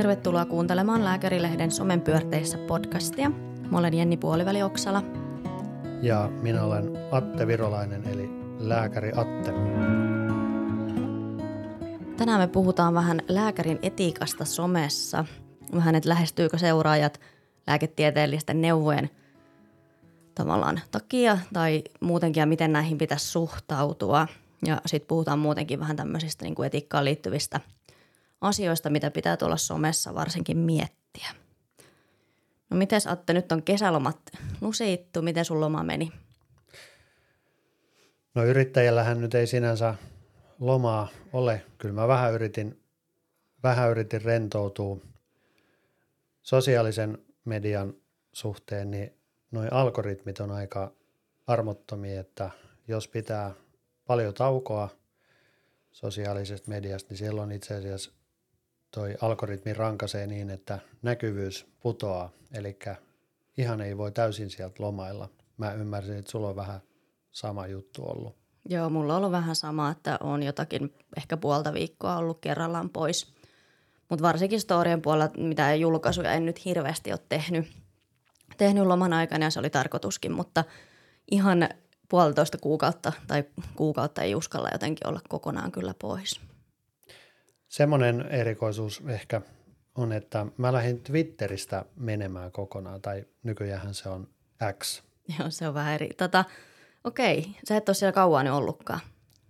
Tervetuloa kuuntelemaan Lääkärilehden somen pyörteissä podcastia. Mä olen Jenni Puolivälioksala. Ja minä olen Atte Virolainen, eli lääkäri Atte. Tänään me puhutaan vähän lääkärin etiikasta somessa. Vähän, että lähestyykö seuraajat lääketieteellisten neuvojen tavallaan takia tai muutenkin ja miten näihin pitäisi suhtautua. Ja sitten puhutaan muutenkin vähän tämmöisistä niin kuin etiikkaan liittyvistä asioista, mitä pitää tuolla somessa varsinkin miettiä. No miten Atte, nyt on kesälomat lusiittu, miten sun loma meni? No yrittäjällähän nyt ei sinänsä lomaa ole. Kyllä mä vähän yritin, vähän yritin rentoutua sosiaalisen median suhteen, niin noin algoritmit on aika armottomia, että jos pitää paljon taukoa sosiaalisesta mediasta, niin siellä on itse asiassa toi algoritmi rankasee niin, että näkyvyys putoaa, eli ihan ei voi täysin sieltä lomailla. Mä ymmärsin, että sulla on vähän sama juttu ollut. Joo, mulla on ollut vähän sama, että on jotakin ehkä puolta viikkoa ollut kerrallaan pois. Mutta varsinkin storien puolella, mitä julkaisuja en nyt hirveästi ole tehnyt, tehnyt loman aikana ja se oli tarkoituskin, mutta ihan puolitoista kuukautta tai kuukautta ei uskalla jotenkin olla kokonaan kyllä pois. Semmoinen erikoisuus ehkä on, että mä lähdin Twitteristä menemään kokonaan, tai nykyään se on X. Joo, se on vähän eri. Tota, okei, sä et ole siellä kauan ollutkaan.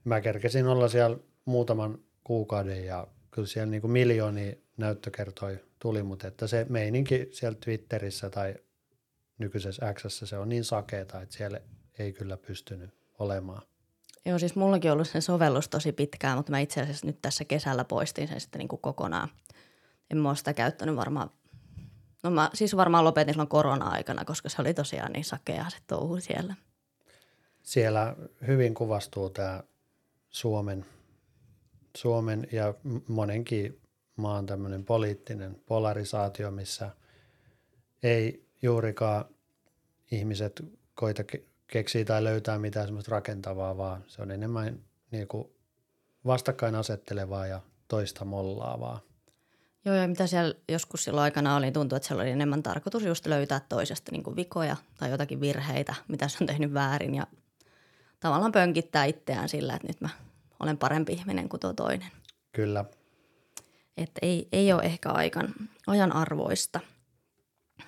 Mä kerkesin olla siellä muutaman kuukauden ja kyllä siellä niin kuin miljoonia näyttökertoi tuli, mutta että se meininki siellä Twitterissä tai nykyisessä X se on niin sakeeta, että siellä ei kyllä pystynyt olemaan. Joo, siis mullakin on ollut sen sovellus tosi pitkään, mutta mä itse asiassa nyt tässä kesällä poistin sen sitten niin kuin kokonaan. En mä ole sitä käyttänyt varmaan, no mä siis varmaan lopetin silloin korona-aikana, koska se oli tosiaan niin sakea se touhu siellä. Siellä hyvin kuvastuu tämä Suomen, Suomen ja monenkin maan tämmöinen poliittinen polarisaatio, missä ei juurikaan ihmiset koita keksiä tai löytää mitään semmoista rakentavaa, vaan se on enemmän niin kuin vastakkainasettelevaa ja toista mollaavaa. Joo, ja mitä siellä joskus silloin aikana oli, tuntui, että siellä oli enemmän tarkoitus just löytää toisesta niin kuin vikoja tai jotakin virheitä, mitä se on tehnyt väärin ja tavallaan pönkittää itseään sillä, että nyt mä olen parempi ihminen kuin tuo toinen. Kyllä. Että ei, ei ole ehkä aikan, ajan arvoista.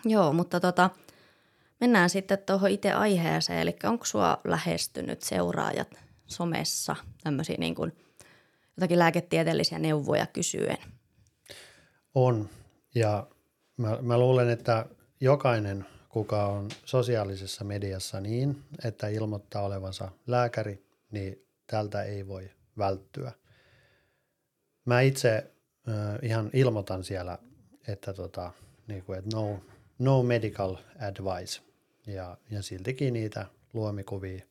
Joo, mutta tota, Mennään sitten tuohon itse aiheeseen, eli onko sua lähestynyt seuraajat somessa tämmöisiä niin kuin jotakin lääketieteellisiä neuvoja kysyen? On, ja mä, mä luulen, että jokainen, kuka on sosiaalisessa mediassa niin, että ilmoittaa olevansa lääkäri, niin tältä ei voi välttyä. Mä itse äh, ihan ilmoitan siellä, että, tota, niin kuin, että no, no medical advice – ja, ja siltikin niitä luomikuvia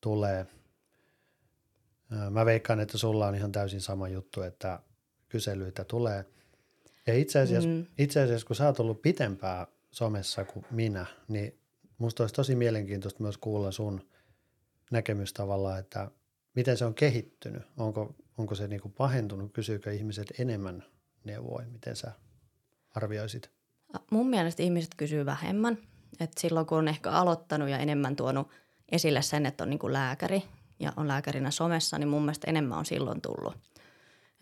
tulee. Mä veikkaan, että sulla on ihan täysin sama juttu, että kyselyitä tulee. Ja itse asiassa, mm. itse asiassa kun sä oot ollut pitempää somessa kuin minä, niin musta olisi tosi mielenkiintoista myös kuulla sun näkemys tavallaan, että miten se on kehittynyt. Onko, onko se niin pahentunut? Kysyykö ihmiset enemmän neuvoja? Miten sä arvioisit? Mun mielestä ihmiset kysyy vähemmän. Et silloin kun on ehkä aloittanut ja enemmän tuonut esille sen, että on niin kuin lääkäri ja on lääkärinä somessa, niin mun mielestä enemmän on silloin tullut.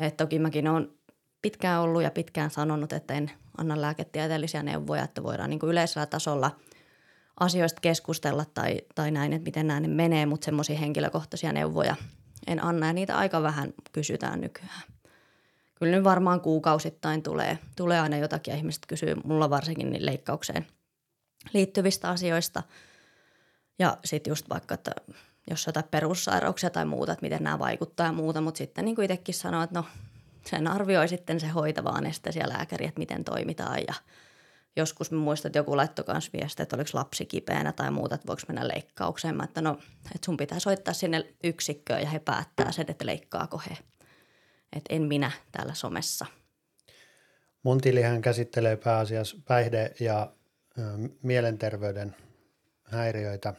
Et toki mäkin olen pitkään ollut ja pitkään sanonut, että en anna lääketieteellisiä neuvoja, että voidaan niin kuin yleisellä tasolla asioista keskustella tai, tai näin, että miten näin menee, mutta semmoisia henkilökohtaisia neuvoja en anna ja niitä aika vähän kysytään nykyään. Kyllä nyt varmaan kuukausittain tulee, tulee aina jotakin ja ihmiset kysyy mulla varsinkin niin leikkaukseen – liittyvistä asioista. Ja sitten just vaikka, että jos jotain perussairauksia tai muuta, että miten nämä vaikuttaa ja muuta, mutta sitten niin kuin itsekin sanoo, että no sen arvioi sitten se hoitava anestesialääkäri, että miten toimitaan ja joskus mä muistan, että joku laittoi myös viestiä, että oliko lapsi kipeänä tai muuta, että voiko mennä leikkaukseen. Mä, että no, että sun pitää soittaa sinne yksikköön ja he päättää sen, että leikkaako he. Että en minä täällä somessa. Mun tilihän käsittelee pääasiassa päihde- ja mielenterveyden häiriöitä.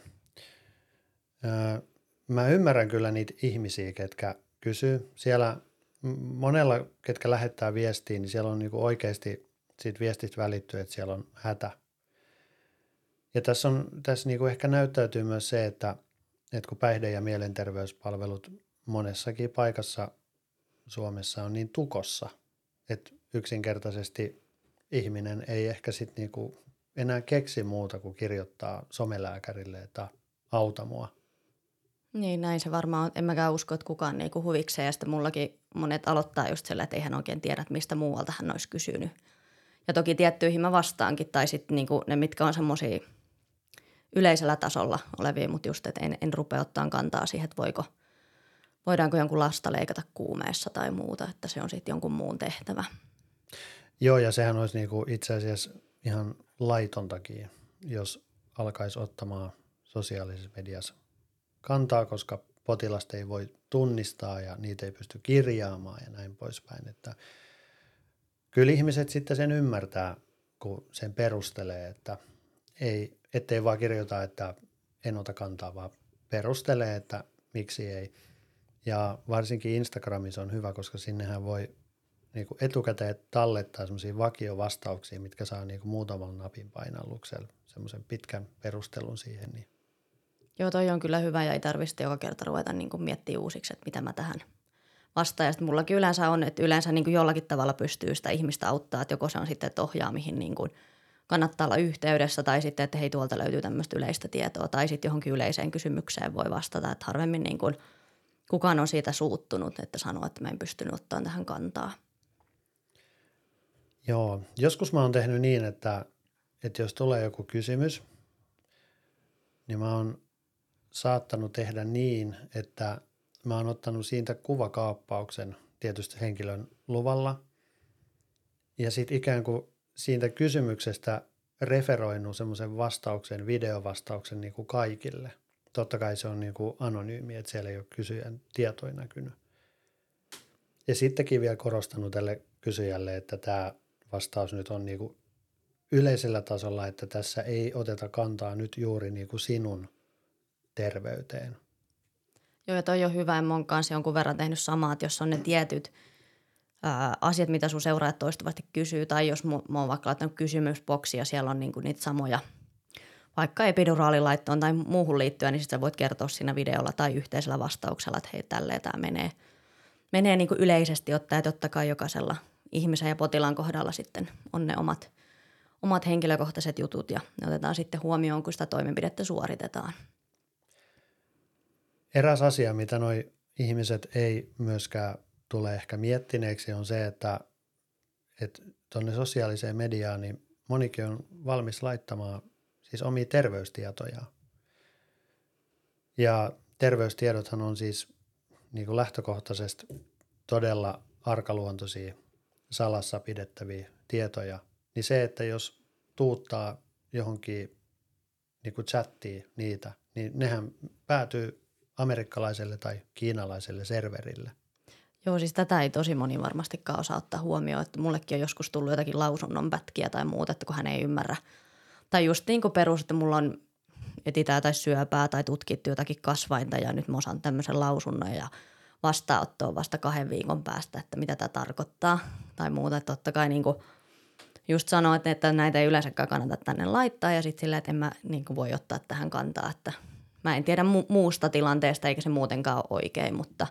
Mä ymmärrän kyllä niitä ihmisiä, ketkä kysyy. Siellä monella, ketkä lähettää viestiä, niin siellä on niin oikeasti siitä viestistä välittyy, että siellä on hätä. Ja tässä, on, tässä niin ehkä näyttäytyy myös se, että, että kun päihde- ja mielenterveyspalvelut monessakin paikassa Suomessa on niin tukossa, että yksinkertaisesti ihminen ei ehkä sitten niinku enää keksi muuta kuin kirjoittaa somelääkärille, että auta mua. Niin, näin se varmaan on. En mäkään usko, että kukaan niinku huvikseen. Ja sitten mullakin monet aloittaa just sillä, että ei hän oikein tiedä, mistä muualta hän olisi kysynyt. Ja toki tiettyihin mä vastaankin, tai sitten niinku ne, mitkä on semmoisia yleisellä tasolla olevia, mutta just, että en, en rupea ottaa kantaa siihen, että voiko, voidaanko jonkun lasta leikata kuumeessa tai muuta, että se on sitten jonkun muun tehtävä. Joo, ja sehän olisi niinku itse asiassa ihan laitontakin, jos alkaisi ottamaan sosiaalisessa mediassa kantaa, koska potilasta ei voi tunnistaa ja niitä ei pysty kirjaamaan ja näin poispäin. Että kyllä ihmiset sitten sen ymmärtää, kun sen perustelee, että ei, ettei vaan kirjoita, että en ota kantaa, vaan perustelee, että miksi ei. Ja varsinkin Instagramissa on hyvä, koska sinnehän voi niin kuin etukäteen tallettaa semmoisia vakiovastauksia, mitkä saa niin kuin muutaman napin painalluksella semmoisen pitkän perustelun siihen. Niin. Joo, toi on kyllä hyvä ja ei tarvitse joka kerta ruveta niin kuin miettimään uusiksi, että mitä mä tähän vastaan. Ja sitten mullakin yleensä on, että yleensä niin kuin jollakin tavalla pystyy sitä ihmistä auttaa, että joko se on sitten, että ohjaa mihin niin kuin kannattaa olla yhteydessä tai sitten, että hei tuolta löytyy tämmöistä yleistä tietoa tai sitten johonkin yleiseen kysymykseen voi vastata, että harvemmin niin kuin kukaan on siitä suuttunut, että sanoo, että mä en pystynyt ottamaan tähän kantaa. Joo, joskus mä oon tehnyt niin, että, että jos tulee joku kysymys, niin mä oon saattanut tehdä niin, että mä oon ottanut siitä kuvakaappauksen tietysti henkilön luvalla ja sitten ikään kuin siitä kysymyksestä referoinut semmoisen vastauksen, videovastauksen niin kuin kaikille. Totta kai se on niin kuin anonyymi, että siellä ei ole kysyjän tietoja näkynyt. Ja sittenkin vielä korostanut tälle kysyjälle, että tämä vastaus nyt on niin kuin yleisellä tasolla, että tässä ei oteta kantaa nyt juuri niin kuin sinun terveyteen. Joo, ja toi on hyvä. Mä oon kanssa jonkun verran tehnyt samaa, että jos on ne tietyt ää, asiat, mitä sun seuraajat toistuvasti kysyy, tai jos mä oon vaikka laittanut kysymysboksia, siellä on niinku niitä samoja vaikka epiduraalilaittoon tai muuhun liittyen, niin sitten voit kertoa siinä videolla tai yhteisellä vastauksella, että hei, tälleen tämä menee, menee niin kuin yleisesti ottaen. Totta kai jokaisella ihmisen ja potilaan kohdalla sitten on ne omat, omat henkilökohtaiset jutut ja ne otetaan sitten huomioon, kun sitä toimenpidettä suoritetaan. Eräs asia, mitä noi ihmiset ei myöskään tule ehkä miettineeksi, on se, että tuonne sosiaaliseen mediaan niin monikin on valmis laittamaan siis omia terveystietoja. Ja terveystiedothan on siis niin kuin lähtökohtaisesti todella arkaluontoisia salassa pidettäviä tietoja, niin se, että jos tuuttaa johonkin niin kuin chattiin niitä, niin nehän päätyy amerikkalaiselle tai kiinalaiselle serverille. Joo, siis tätä ei tosi moni varmastikaan osaa ottaa huomioon, että mullekin on joskus tullut jotakin lausunnon pätkiä tai muuta, että kun hän ei ymmärrä. Tai just niin kuin perus, että mulla on etitää tai syöpää tai tutkittu jotakin kasvainta ja nyt mä osaan tämmöisen lausunnon ja vastaanottoon vasta kahden viikon päästä, että mitä tämä tarkoittaa tai muuta. Että totta kai niin kuin just sanoit, että näitä ei yleensäkään kannata tänne laittaa ja sitten silleen, että en mä niin kuin voi ottaa tähän kantaa, että mä en tiedä mu- muusta tilanteesta eikä se muutenkaan ole oikein, mutta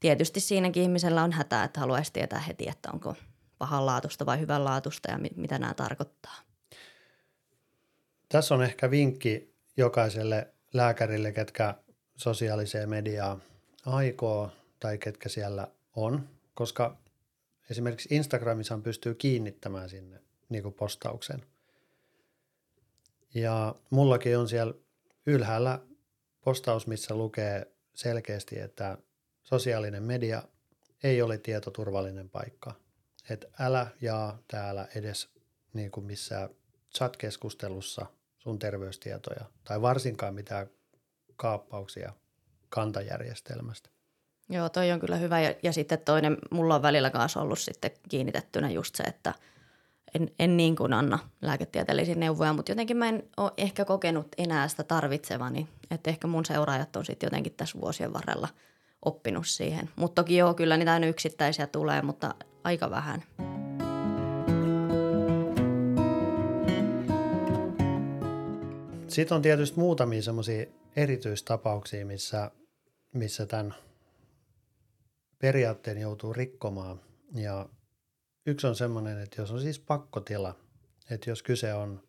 tietysti siinäkin ihmisellä on hätä, että haluaisi tietää heti, että onko pahanlaatusta vai hyvänlaatusta ja mit- mitä nämä tarkoittaa. Tässä on ehkä vinkki jokaiselle lääkärille, ketkä sosiaaliseen mediaan aikoo tai ketkä siellä on, koska esimerkiksi Instagramissa pystyy kiinnittämään sinne niin kuin postauksen. Ja mullakin on siellä ylhäällä postaus, missä lukee selkeästi, että sosiaalinen media ei ole tietoturvallinen paikka. Et älä jaa täällä edes niin kuin missään chat-keskustelussa sun terveystietoja tai varsinkaan mitään kaappauksia kantajärjestelmästä. Joo, toi on kyllä hyvä. Ja, ja sitten toinen, mulla on välillä kanssa ollut sitten kiinnitettynä just se, että en, en niin kuin anna lääketieteellisiä neuvoja, mutta jotenkin mä en ole ehkä kokenut enää sitä tarvitsevani. Että ehkä mun seuraajat on sitten jotenkin tässä vuosien varrella oppinut siihen. Mutta toki joo, kyllä niitä aina yksittäisiä tulee, mutta aika vähän. Sitten on tietysti muutamia semmoisia erityistapauksia, missä, missä tämän periaatteen joutuu rikkomaan. Ja yksi on semmoinen, että jos on siis pakkotila, että jos kyse on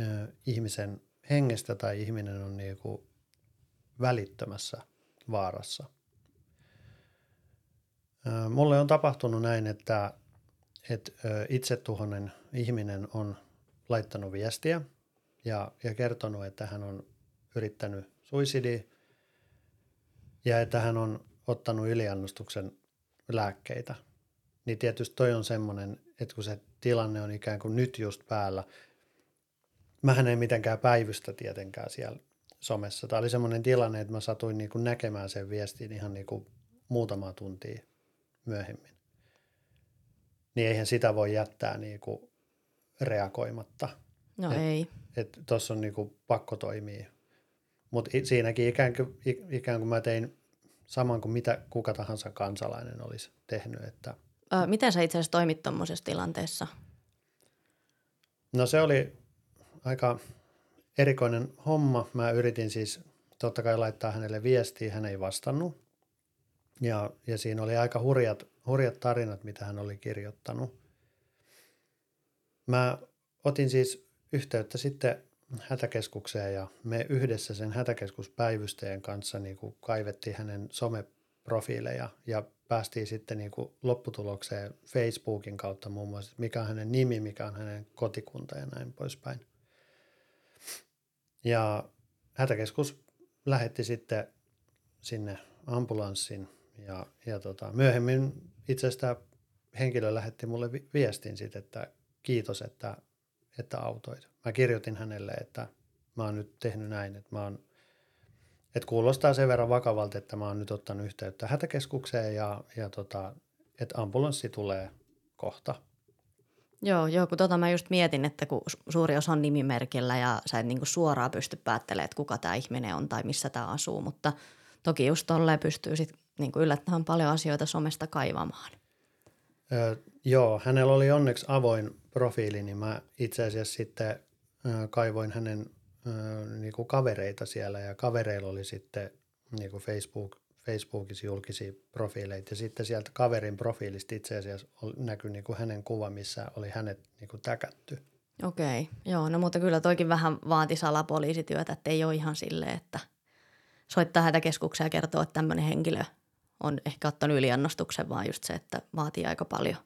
ö, ihmisen hengestä tai ihminen on niin kuin välittömässä vaarassa. Ö, mulle on tapahtunut näin, että, että itsetuhoinen ihminen on laittanut viestiä ja, ja kertonut, että hän on yrittänyt suisidi ja että hän on ottanut yliannostuksen lääkkeitä. Niin tietysti toi on semmoinen, että kun se tilanne on ikään kuin nyt just päällä, mä en mitenkään päivystä tietenkään siellä somessa. Tämä oli semmoinen tilanne, että mä satuin niin kuin näkemään sen viestin ihan niin kuin muutama tuntia myöhemmin. Niin eihän sitä voi jättää niin kuin reagoimatta. No et, ei. Että tuossa on niin kuin pakko toimia. Mutta siinäkin ikään kuin, ikään kuin mä tein saman kuin mitä kuka tahansa kansalainen olisi tehnyt. Että Ö, miten sä itse asiassa toimit tuommoisessa tilanteessa? No se oli aika erikoinen homma. Mä yritin siis totta kai laittaa hänelle viestiä, hän ei vastannut. Ja, ja siinä oli aika hurjat, hurjat tarinat, mitä hän oli kirjoittanut. Mä otin siis yhteyttä sitten hätäkeskukseen ja me yhdessä sen hätäkeskuspäivystäjän kanssa niin kuin kaivettiin hänen someprofiileja ja päästiin sitten niin kuin lopputulokseen Facebookin kautta muun muassa, mikä on hänen nimi, mikä on hänen kotikunta ja näin poispäin. Ja hätäkeskus lähetti sitten sinne ambulanssin ja, ja tota, myöhemmin itse asiassa henkilö lähetti mulle viestin sitten, että kiitos, että, että autoit. Mä kirjoitin hänelle, että mä oon nyt tehnyt näin, että mä oon että kuulostaa sen verran vakavalta, että mä oon nyt ottanut yhteyttä hätäkeskukseen ja, ja tota, että ambulanssi tulee kohta. Joo, joo, kun tota mä just mietin, että kun suuri osa on nimimerkillä ja sä et niinku suoraan pysty päättelemään, että kuka tämä ihminen on tai missä tämä asuu, mutta toki just tolleen pystyy sit niinku yllättämään paljon asioita somesta kaivamaan. Öö, joo, hänellä oli onneksi avoin profiili, niin mä itse asiassa sitten kaivoin hänen niin kuin kavereita siellä ja kavereilla oli sitten niin kuin Facebook, Facebookissa julkisia profiileita. Ja sitten sieltä kaverin profiilista itse asiassa näkyi niin kuin hänen kuva, missä oli hänet niin kuin täkätty. Okei, joo, no mutta kyllä toikin vähän vaati salapoliisityötä, että ei ole ihan silleen, että soittaa hätäkeskukseen ja kertoo, että tämmöinen henkilö on ehkä ottanut yliannostuksen, vaan just se, että vaatii aika paljon –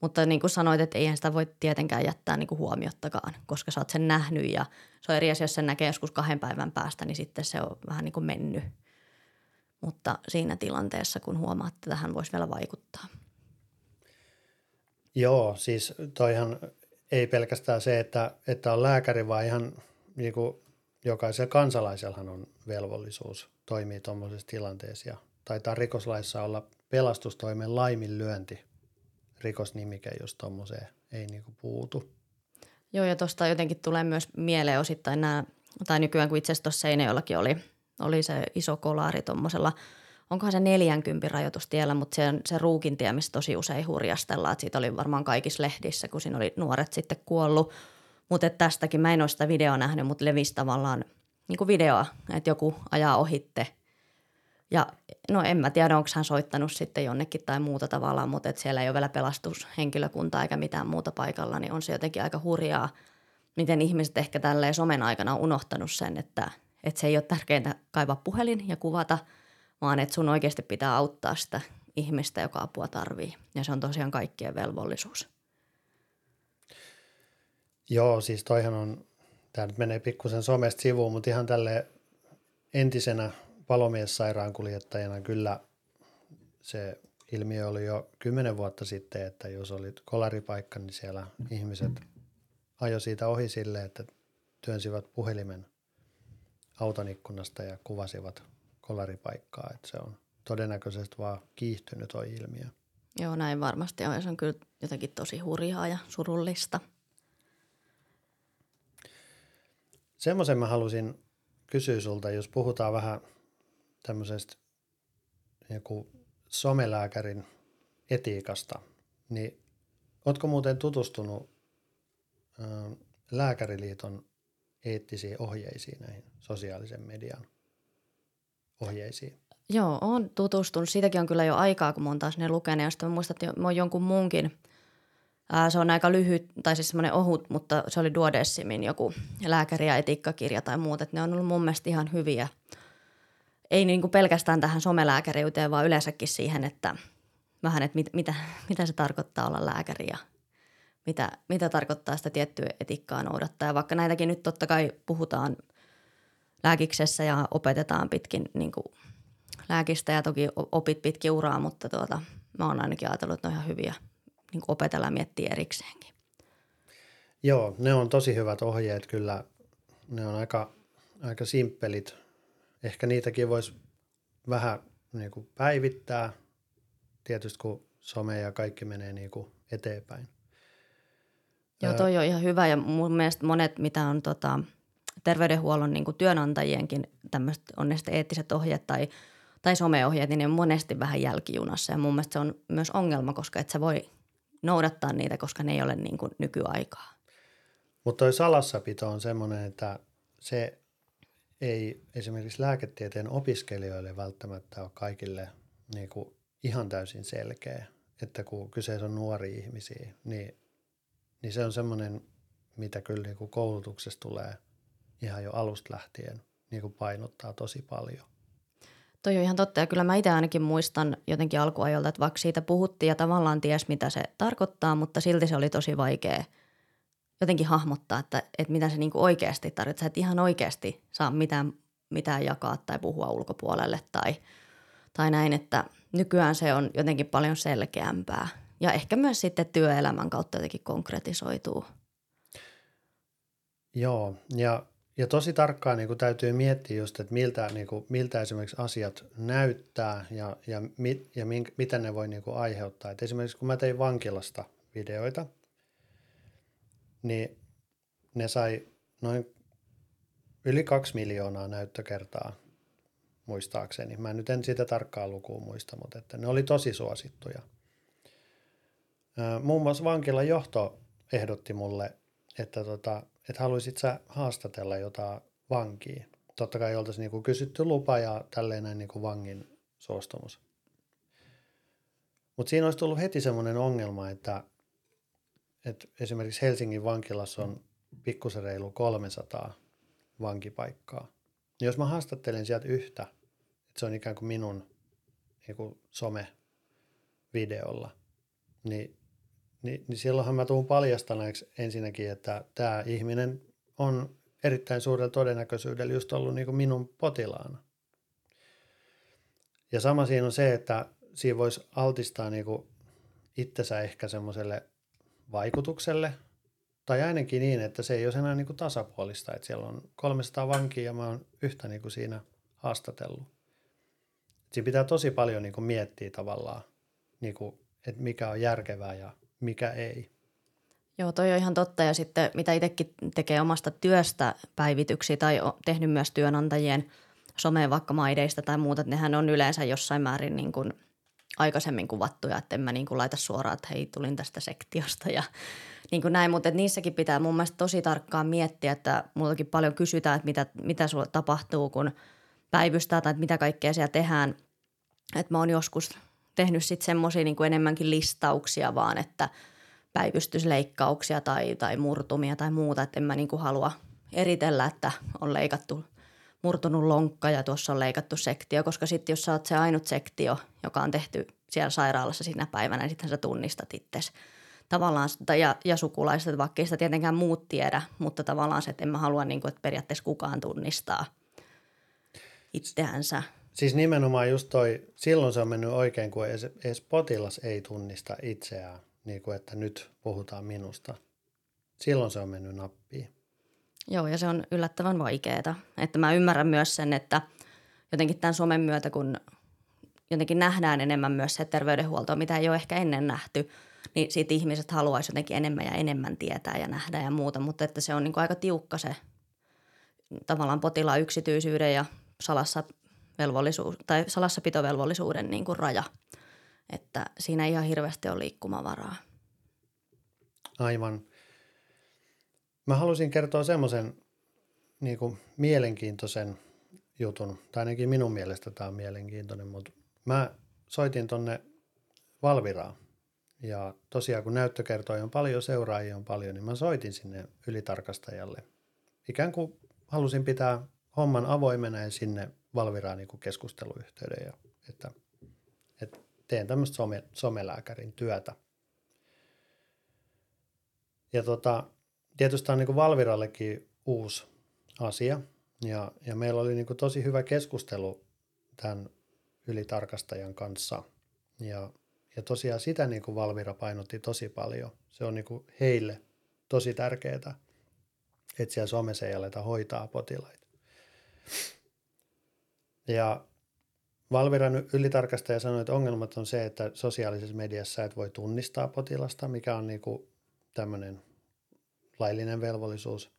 mutta niin kuin sanoit, että eihän sitä voi tietenkään jättää niin kuin huomiottakaan, koska sä oot sen nähnyt ja se on eri asia, jos sen näkee joskus kahden päivän päästä, niin sitten se on vähän niin kuin mennyt. Mutta siinä tilanteessa, kun huomaat, että tähän voisi vielä vaikuttaa. Joo, siis toihan ei pelkästään se, että, että on lääkäri, vaan ihan niin kuin jokaisella kansalaisellahan on velvollisuus toimia tuommoisessa tilanteessa. Ja taitaa rikoslaissa olla pelastustoimen laiminlyönti rikosnimike, jos tuommoiseen ei niinku puutu. Joo, ja tuosta jotenkin tulee myös mieleen osittain nämä, tai nykyään kun itse asiassa tuossa Seinäjoellakin oli, oli se iso kolaari tuommoisella, onkohan se 40 rajoitustiellä, mutta se se ruukintie, missä tosi usein hurjastellaan, että siitä oli varmaan kaikissa lehdissä, kun siinä oli nuoret sitten kuollut. Mutta tästäkin, mä en ole sitä videoa nähnyt, mutta levisi tavallaan niin kuin videoa, että joku ajaa ohitte – ja no en mä tiedä, onko hän soittanut sitten jonnekin tai muuta tavallaan, mutta että siellä ei ole vielä pelastushenkilökuntaa eikä mitään muuta paikalla, niin on se jotenkin aika hurjaa, miten ihmiset ehkä tälleen somen aikana on unohtanut sen, että, että se ei ole tärkeintä kaivaa puhelin ja kuvata, vaan että sun oikeasti pitää auttaa sitä ihmistä, joka apua tarvii. Ja se on tosiaan kaikkien velvollisuus. Joo, siis toihan on, tämä nyt menee pikkusen somesta sivuun, mutta ihan tälle entisenä palomiessairaankuljettajana kyllä se ilmiö oli jo kymmenen vuotta sitten, että jos oli kolaripaikka, niin siellä ihmiset ajo siitä ohi sille, että työnsivät puhelimen auton ikkunasta ja kuvasivat kolaripaikkaa. Että se on todennäköisesti vaan kiihtynyt tuo ilmiö. Joo, näin varmasti on. Ja se on kyllä jotenkin tosi hurjaa ja surullista. Semmoisen mä halusin kysyä sulta, jos puhutaan vähän – tämmöisestä joku somelääkärin etiikasta, niin oletko muuten tutustunut Lääkäriliiton eettisiin ohjeisiin näihin sosiaalisen median ohjeisiin? Joo, olen tutustunut. Siitäkin on kyllä jo aikaa, kun oon taas ne lukenut. Ja sitten muistan, että oon jonkun muunkin, ää, se on aika lyhyt, tai siis semmoinen ohut, mutta se oli Duodecimin joku lääkäri- ja etiikkakirja tai muut. Että ne on ollut mun mielestä ihan hyviä. Ei niin kuin pelkästään tähän somelääkäriyteen, vaan yleensäkin siihen, että vähän, että mit, mitä, mitä se tarkoittaa olla lääkäri ja mitä, mitä tarkoittaa sitä tiettyä etiikkaa noudattaa. Ja vaikka näitäkin nyt totta kai puhutaan lääkiksessä ja opetetaan pitkin niin kuin lääkistä ja toki opit pitkin uraa, mutta tuota, mä oon ainakin ajatellut, että ne on ihan hyviä niin kuin opetella ja miettiä erikseenkin. Joo, ne on tosi hyvät ohjeet kyllä. Ne on aika, aika simppelit. Ehkä niitäkin voisi vähän niin kuin päivittää, tietysti kun some ja kaikki menee niin kuin eteenpäin. Joo, toi on ihan hyvä ja mun mielestä monet, mitä on tota, terveydenhuollon niin työnantajienkin tämmöiset on ne sitten eettiset ohjeet tai, tai someohjeet, niin ne on monesti vähän jälkijunassa ja mun mielestä se on myös ongelma, koska et sä voi noudattaa niitä, koska ne ei ole niin kuin nykyaikaa. Mutta toi salassapito on semmoinen, että se ei esimerkiksi lääketieteen opiskelijoille välttämättä ole kaikille niin kuin ihan täysin selkeä, että kun kyseessä on nuori ihmisiä, niin, niin se on semmoinen, mitä kyllä niin kuin koulutuksessa tulee ihan jo alusta lähtien niin kuin painottaa tosi paljon. Toi on ihan totta ja kyllä mä itse ainakin muistan jotenkin alkuajolta, että vaikka siitä puhuttiin ja tavallaan ties mitä se tarkoittaa, mutta silti se oli tosi vaikea jotenkin hahmottaa, että, että mitä se niin kuin oikeasti tarkoittaa. Sä et ihan oikeasti saa mitään, mitään jakaa tai puhua ulkopuolelle tai, tai näin, että nykyään se on jotenkin paljon selkeämpää ja ehkä myös sitten työelämän kautta jotenkin konkretisoituu. Joo, ja ja tosi tarkkaan niin kuin täytyy miettiä just, että miltä, niin kuin, miltä esimerkiksi asiat näyttää ja, ja, mit, ja mink, mitä ne voi niin kuin aiheuttaa. Et esimerkiksi kun mä tein vankilasta videoita, niin ne sai noin yli kaksi miljoonaa näyttökertaa muistaakseni. Mä nyt en sitä tarkkaa lukua muista, mutta että ne oli tosi suosittuja. Muun muassa vankilan johto ehdotti mulle, että tota, että haluaisit sä haastatella jotain vankia. Totta kai oltaisiin niinku kysytty lupa ja tälleen näin niinku vangin suostumus. Mutta siinä olisi tullut heti semmoinen ongelma, että, että esimerkiksi Helsingin vankilassa on pikkusen reilu 300 vankipaikkaa. Ja jos mä haastattelen sieltä yhtä, että se on ikään kuin minun niin kuin some-videolla, niin niin, niin silloinhan mä tuun paljastaneeksi ensinnäkin, että tämä ihminen on erittäin suurella todennäköisyydellä just ollut niin kuin minun potilaana. Ja sama siinä on se, että siinä voisi altistaa niin kuin itsensä ehkä semmoiselle vaikutukselle, tai ainakin niin, että se ei ole enää niin kuin tasapuolista, että siellä on 300 vankia ja mä oon yhtä niin kuin siinä haastatellut. Siinä pitää tosi paljon niin kuin miettiä tavallaan, niin kuin, että mikä on järkevää ja mikä ei. Joo, toi on ihan totta. Ja sitten mitä itsekin tekee omasta työstä päivityksiä tai on tehnyt myös työnantajien someen vaikka maideista tai muuta, että nehän on yleensä jossain määrin niin kuin aikaisemmin kuvattuja, että en mä niin kuin laita suoraan, että hei, tulin tästä sektiosta ja niin kuin näin, mutta niissäkin pitää mun mielestä tosi tarkkaan miettiä, että multakin paljon kysytään, että mitä, mitä sulla tapahtuu, kun päivystää tai että mitä kaikkea siellä tehdään. Että mä oon joskus tehnyt sitten semmoisia niin enemmänkin listauksia vaan, että päivystysleikkauksia tai, tai murtumia tai muuta, että en mä niin kuin halua eritellä, että on leikattu murtunut lonkka ja tuossa on leikattu sektio, koska sitten jos sä oot se ainut sektio, joka on tehty siellä sairaalassa sinä päivänä, niin sitten sä tunnistat itsesi tavallaan, ja, ja sukulaiset, vaikka ei sitä tietenkään muut tiedä, mutta tavallaan se, että en mä halua, niin kuin, että periaatteessa kukaan tunnistaa itseänsä. Siis nimenomaan just toi, silloin se on mennyt oikein, kun edes, edes potilas ei tunnista itseään, niin kuin että nyt puhutaan minusta. Silloin se on mennyt nappiin. Joo, ja se on yllättävän vaikeaa. Että mä ymmärrän myös sen, että jotenkin tämän somen myötä, kun jotenkin nähdään enemmän myös se terveydenhuolto, mitä ei ole ehkä ennen nähty, niin siitä ihmiset haluaisi jotenkin enemmän ja enemmän tietää ja nähdä ja muuta, mutta että se on niin kuin aika tiukka se tavallaan potilaan yksityisyyden ja salassa velvollisuus, tai salassapitovelvollisuuden niin kuin raja. Että siinä ei ihan hirveästi ole liikkumavaraa. Aivan. Mä halusin kertoa semmoisen niin kuin mielenkiintoisen jutun, tai ainakin minun mielestä tämä on mielenkiintoinen, mutta mä soitin tonne Valviraan ja tosiaan kun näyttökertoja on paljon, seuraajia on paljon, niin mä soitin sinne ylitarkastajalle. Ikään kuin halusin pitää homman avoimena ja sinne Valviraan niin keskusteluyhteyden, ja, että, että teen tämmöistä some, somelääkärin työtä. Ja tota, tietysti tämä on niin Valvirallekin uusi asia, ja, ja meillä oli niin tosi hyvä keskustelu tämän ylitarkastajan kanssa. Ja, ja tosiaan sitä niin Valvira painotti tosi paljon. Se on niin heille tosi tärkeää, että siellä somessa ei aleta hoitaa potilaita. Ja Valviran ylitarkastaja sanoi, että ongelmat on se, että sosiaalisessa mediassa et voi tunnistaa potilasta, mikä on niin tämmöinen laillinen velvollisuus.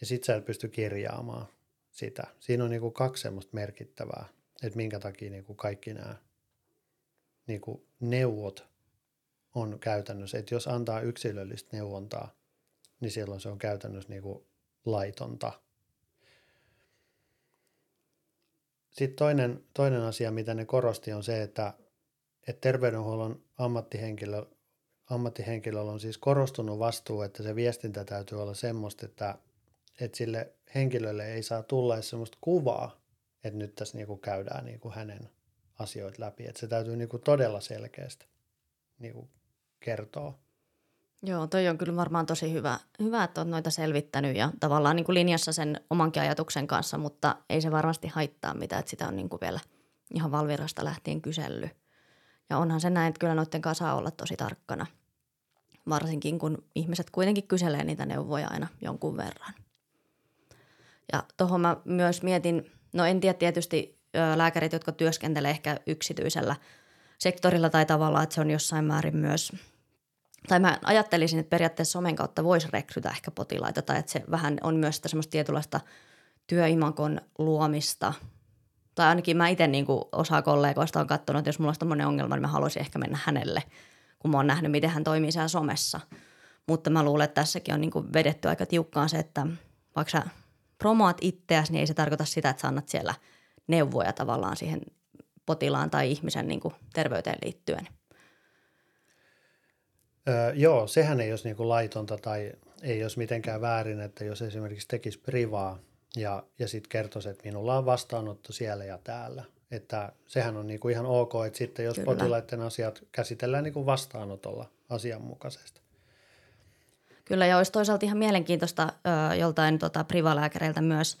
Ja sit sä et pysty kirjaamaan sitä. Siinä on niin kuin kaksi semmoista merkittävää, että minkä takia niin kuin kaikki nämä niin kuin neuvot on käytännössä. Että jos antaa yksilöllistä neuvontaa, niin silloin se on käytännössä niin kuin laitonta. Sitten toinen, toinen asia, mitä ne korosti, on se, että, että terveydenhuollon ammattihenkilö, ammattihenkilöllä on siis korostunut vastuu, että se viestintä täytyy olla semmoista, että, että sille henkilölle ei saa tulla semmoista kuvaa, että nyt tässä niinku käydään niinku hänen asioita läpi. Että se täytyy niinku todella selkeästi niinku kertoa. Joo, toi on kyllä varmaan tosi hyvä, hyvä että olet noita selvittänyt ja tavallaan niin kuin linjassa sen omankin ajatuksen kanssa, mutta ei se varmasti haittaa mitään, että sitä on niin kuin vielä ihan Valvirasta lähtien kysellyt. Ja onhan se näin, että kyllä noiden kanssa saa olla tosi tarkkana, varsinkin kun ihmiset kuitenkin kyselee niitä neuvoja aina jonkun verran. Ja tuohon mä myös mietin, no en tiedä tietysti lääkärit, jotka työskentelee ehkä yksityisellä sektorilla tai tavallaan, että se on jossain määrin myös tai mä ajattelisin, että periaatteessa somen kautta voisi rekrytä ehkä potilaita tai että se vähän on myös sitä semmoista tietynlaista työimakon luomista. Tai ainakin mä itse niin osa kollegoista on katsonut, että jos mulla on tämmöinen ongelma, niin mä haluaisin ehkä mennä hänelle, kun mä oon nähnyt, miten hän toimii siellä somessa. Mutta mä luulen, että tässäkin on niin vedetty aika tiukkaan se, että vaikka sä promoat itseäsi, niin ei se tarkoita sitä, että sä annat siellä neuvoja tavallaan siihen potilaan tai ihmisen niin terveyteen liittyen. Öö, joo, sehän ei olisi niin laitonta tai ei olisi mitenkään väärin, että jos esimerkiksi tekisi privaa ja, ja sitten kertoisi, että minulla on vastaanotto siellä ja täällä. Että sehän on niin kuin ihan ok, että sitten jos Kyllä. potilaiden asiat käsitellään niin kuin vastaanotolla asianmukaisesti. Kyllä, ja olisi toisaalta ihan mielenkiintoista ö, joltain tota, privalääkäreiltä myös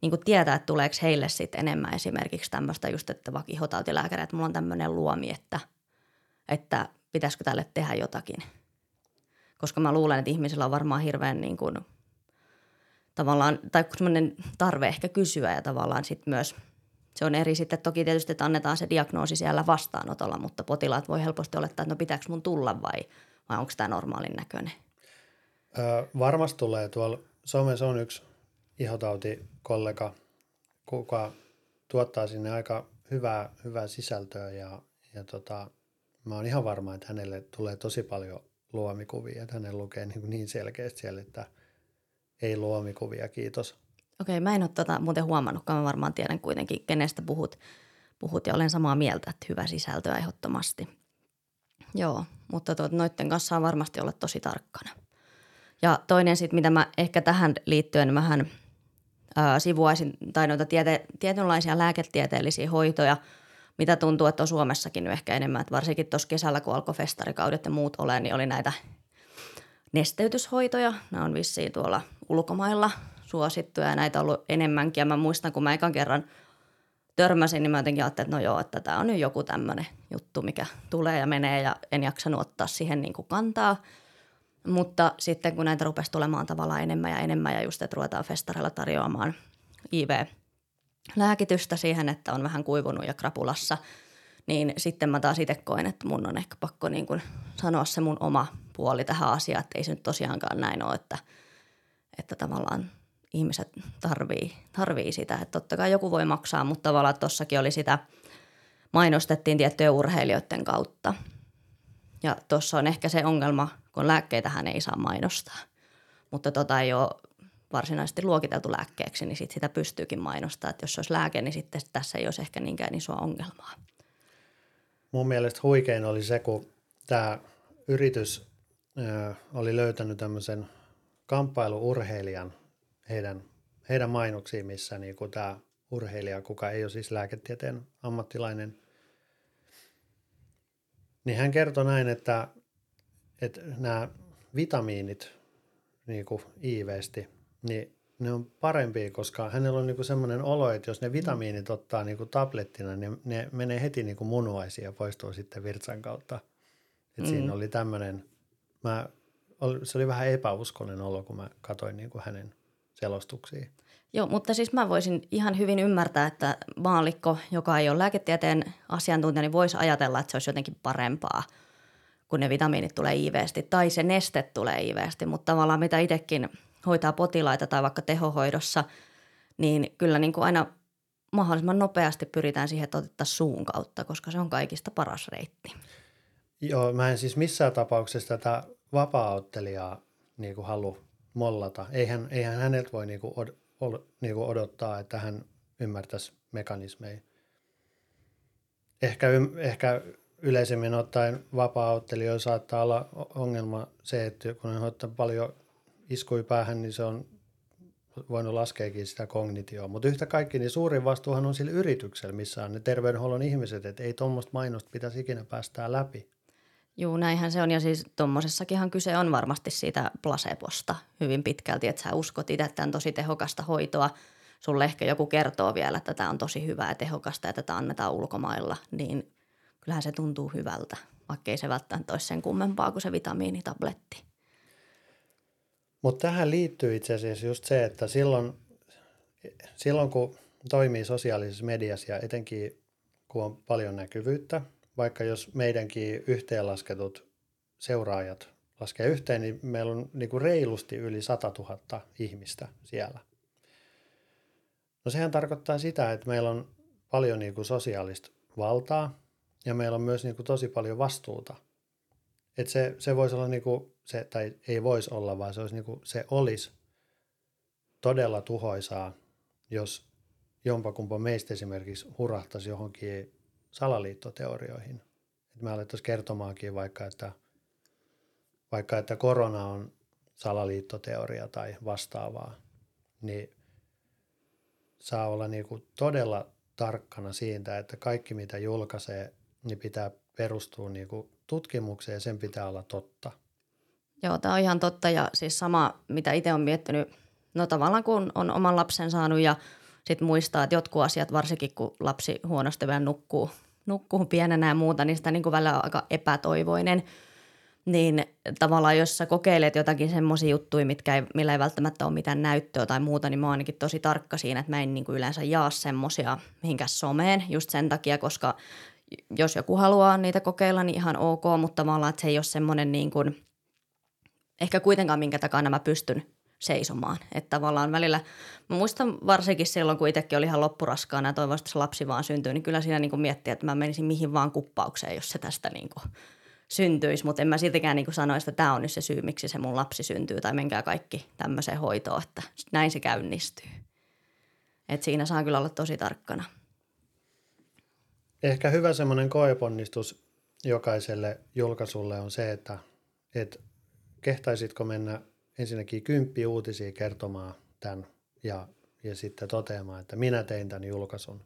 niin kuin tietää, että tuleeko heille sitten enemmän esimerkiksi tämmöistä just, että vaikka ihotautilääkäri, että mulla on tämmöinen luomi, että, että pitäisikö tälle tehdä jotakin. Koska mä luulen, että ihmisillä on varmaan hirveän niin kuin, tavallaan, tai semmoinen tarve ehkä kysyä ja tavallaan sitten myös se on eri sitten toki tietysti, että annetaan se diagnoosi siellä vastaanotolla, mutta potilaat voi helposti olettaa, että no pitääkö mun tulla vai, vai onko tämä normaalin näköinen? Öö, varmasti tulee. Tuolla somessa on yksi ihotauti-kollega, kuka tuottaa sinne aika hyvää, hyvää sisältöä ja, ja tota, mä oon ihan varma, että hänelle tulee tosi paljon luomikuvia, että hänen lukee niin, niin selkeästi siellä, että ei luomikuvia, kiitos. Okei, mä en ole tota muuten huomannutkaan, mä varmaan tiedän kuitenkin, kenestä puhut, puhut ja olen samaa mieltä, että hyvä sisältö ehdottomasti. Joo, mutta tuot, noiden kanssa on varmasti olla tosi tarkkana. Ja toinen sitten, mitä mä ehkä tähän liittyen vähän ää, sivuaisin, tai noita tiete, tietynlaisia lääketieteellisiä hoitoja – mitä tuntuu, että on Suomessakin ehkä enemmän. Että varsinkin tuossa kesällä, kun alkoi festarikaudet ja muut ole, niin oli näitä nesteytyshoitoja. Nämä on vissiin tuolla ulkomailla suosittuja ja näitä on ollut enemmänkin. Ja mä muistan, kun mä ekan kerran törmäsin, niin mä jotenkin ajattelin, että no joo, että tämä on nyt joku tämmöinen juttu, mikä tulee ja menee ja en jaksanut ottaa siihen niin kuin kantaa. Mutta sitten kun näitä rupesi tulemaan tavallaan enemmän ja enemmän ja just, että ruvetaan festareilla tarjoamaan IV lääkitystä siihen, että on vähän kuivunut ja krapulassa, niin sitten mä taas itse koen, että mun on ehkä pakko niin kuin sanoa se mun oma puoli tähän asiaan, että ei se nyt tosiaankaan näin ole, että, että tavallaan ihmiset tarvii, tarvii sitä. Että totta kai joku voi maksaa, mutta tavallaan tuossakin oli sitä, mainostettiin tiettyjen urheilijoiden kautta. Ja tuossa on ehkä se ongelma, kun lääkkeitähän ei saa mainostaa. Mutta tota ei ole varsinaisesti luokiteltu lääkkeeksi, niin sit sitä pystyykin mainostamaan. Että jos se olisi lääke, niin sitten tässä ei olisi ehkä niinkään isoa ongelmaa. Mun mielestä huikein oli se, kun tämä yritys oli löytänyt tämmöisen kamppailuurheilijan heidän, heidän mainoksiin, missä niin kuin tämä urheilija, kuka ei ole siis lääketieteen ammattilainen, niin hän kertoi näin, että, että nämä vitamiinit niin kuin IVsti, niin ne on parempia, koska hänellä on niin kuin semmoinen olo, että jos ne vitamiinit ottaa niin kuin tablettina, niin ne menee heti niin kuin munuaisiin ja poistuu sitten virtsan kautta. Et mm. Siinä oli tämmöinen, mä, se oli vähän epäuskollinen olo, kun mä katsoin niin kuin hänen selostuksia. Joo, mutta siis mä voisin ihan hyvin ymmärtää, että maalikko, joka ei ole lääketieteen asiantuntija, niin voisi ajatella, että se olisi jotenkin parempaa, kun ne vitamiinit tulee iiveesti tai se neste tulee iiveesti. Mutta tavallaan mitä itsekin hoitaa potilaita tai vaikka tehohoidossa, niin kyllä niin kuin aina mahdollisimman nopeasti pyritään siihen, että otettaisiin suun kautta, koska se on kaikista paras reitti. Joo, mä en siis missään tapauksessa tätä vapaa-ottelijaa niin kuin halua mollata. Eihän, eihän häneltä voi niin kuin od, od, niin kuin odottaa, että hän ymmärtäisi mekanismeja. Ehkä, ehkä yleisemmin ottaen vapaa saattaa olla ongelma se, että kun hän ottaa paljon iskui päähän, niin se on voinut laskeekin sitä kognitioa. Mutta yhtä kaikki, niin suurin vastuuhan on sillä yrityksellä, missä on ne terveydenhuollon ihmiset, että ei tuommoista mainosta pitäisi ikinä päästää läpi. Joo, näinhän se on. Ja siis tuommoisessakinhan kyse on varmasti siitä placebosta hyvin pitkälti, että sä uskot itse, että on tosi tehokasta hoitoa. Sulle ehkä joku kertoo vielä, että tämä on tosi hyvää ja tehokasta ja tätä annetaan ulkomailla, niin kyllähän se tuntuu hyvältä, vaikka ei se välttämättä ole sen kummempaa kuin se vitamiinitabletti. Mutta tähän liittyy itse asiassa just se, että silloin, silloin kun toimii sosiaalisessa mediassa ja etenkin kun on paljon näkyvyyttä, vaikka jos meidänkin yhteenlasketut seuraajat laskee yhteen, niin meillä on niin kuin reilusti yli 100 000 ihmistä siellä. No sehän tarkoittaa sitä, että meillä on paljon niin kuin sosiaalista valtaa ja meillä on myös niin kuin tosi paljon vastuuta. Että se, se voisi olla niin kuin se, tai ei voisi olla, vaan se, olisi niin kuin, se olisi todella tuhoisaa, jos jompakumpa meistä esimerkiksi hurahtaisi johonkin salaliittoteorioihin. Et me alettaisiin kertomaankin vaikka, että, vaikka, että korona on salaliittoteoria tai vastaavaa, niin saa olla niin kuin todella tarkkana siitä, että kaikki mitä julkaisee, niin pitää perustua niin kuin tutkimukseen ja sen pitää olla totta. Joo, tämä on ihan totta ja siis sama, mitä itse olen miettinyt, no tavallaan kun on oman lapsen saanut ja sitten muistaa, että jotkut asiat, varsinkin kun lapsi huonosti vielä nukkuu nukkuu pienenä ja muuta, niin sitä niin kuin välillä on aika epätoivoinen. Niin tavallaan jos sä kokeilet jotakin semmoisia juttuja, mitkä ei, millä ei välttämättä ole mitään näyttöä tai muuta, niin mä oon ainakin tosi tarkka siinä, että mä en niin kuin yleensä jaa semmoisia mihinkään someen just sen takia, koska jos joku haluaa niitä kokeilla, niin ihan ok, mutta tavallaan, että se ei ole semmoinen niin kuin, ehkä kuitenkaan minkä takana mä pystyn seisomaan. Että tavallaan välillä, mä muistan varsinkin silloin, kun itsekin oli ihan loppuraskaana ja että se lapsi vaan syntyy, niin kyllä siinä niin kuin miettii, että mä menisin mihin vaan kuppaukseen, jos se tästä niin kuin syntyisi. Mutta en mä siltikään niin sanoisi, että tämä on nyt se syy, miksi se mun lapsi syntyy tai menkää kaikki tämmöiseen hoitoon, että näin se käynnistyy. Et siinä saa kyllä olla tosi tarkkana. Ehkä hyvä semmoinen koeponnistus jokaiselle julkaisulle on se, että, että kehtaisitko mennä ensinnäkin kymppi uutisia kertomaan tämän ja, ja sitten toteamaan, että minä tein tämän julkaisun.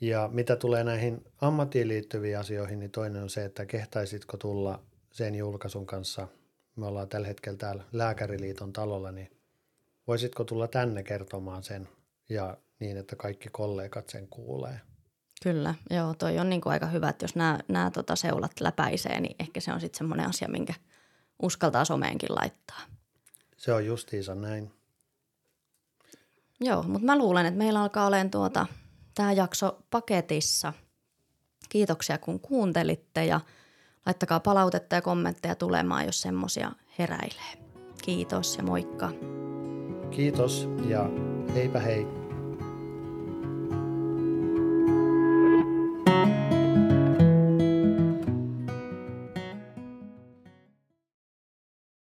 Ja mitä tulee näihin ammattiin liittyviin asioihin, niin toinen on se, että kehtaisitko tulla sen julkaisun kanssa. Me ollaan tällä hetkellä täällä Lääkäriliiton talolla, niin voisitko tulla tänne kertomaan sen ja niin, että kaikki kollegat sen kuulee. Kyllä, joo, toi on niin kuin aika hyvä, että jos nämä, nämä tota seulat läpäisee, niin ehkä se on sitten semmoinen asia, minkä – uskaltaa someenkin laittaa. Se on justiinsa näin. Joo, mutta mä luulen, että meillä alkaa olemaan tuota, tämä jakso paketissa. Kiitoksia kun kuuntelitte ja laittakaa palautetta ja kommentteja tulemaan, jos semmosia heräilee. Kiitos ja moikka. kiitos ja heipä hei.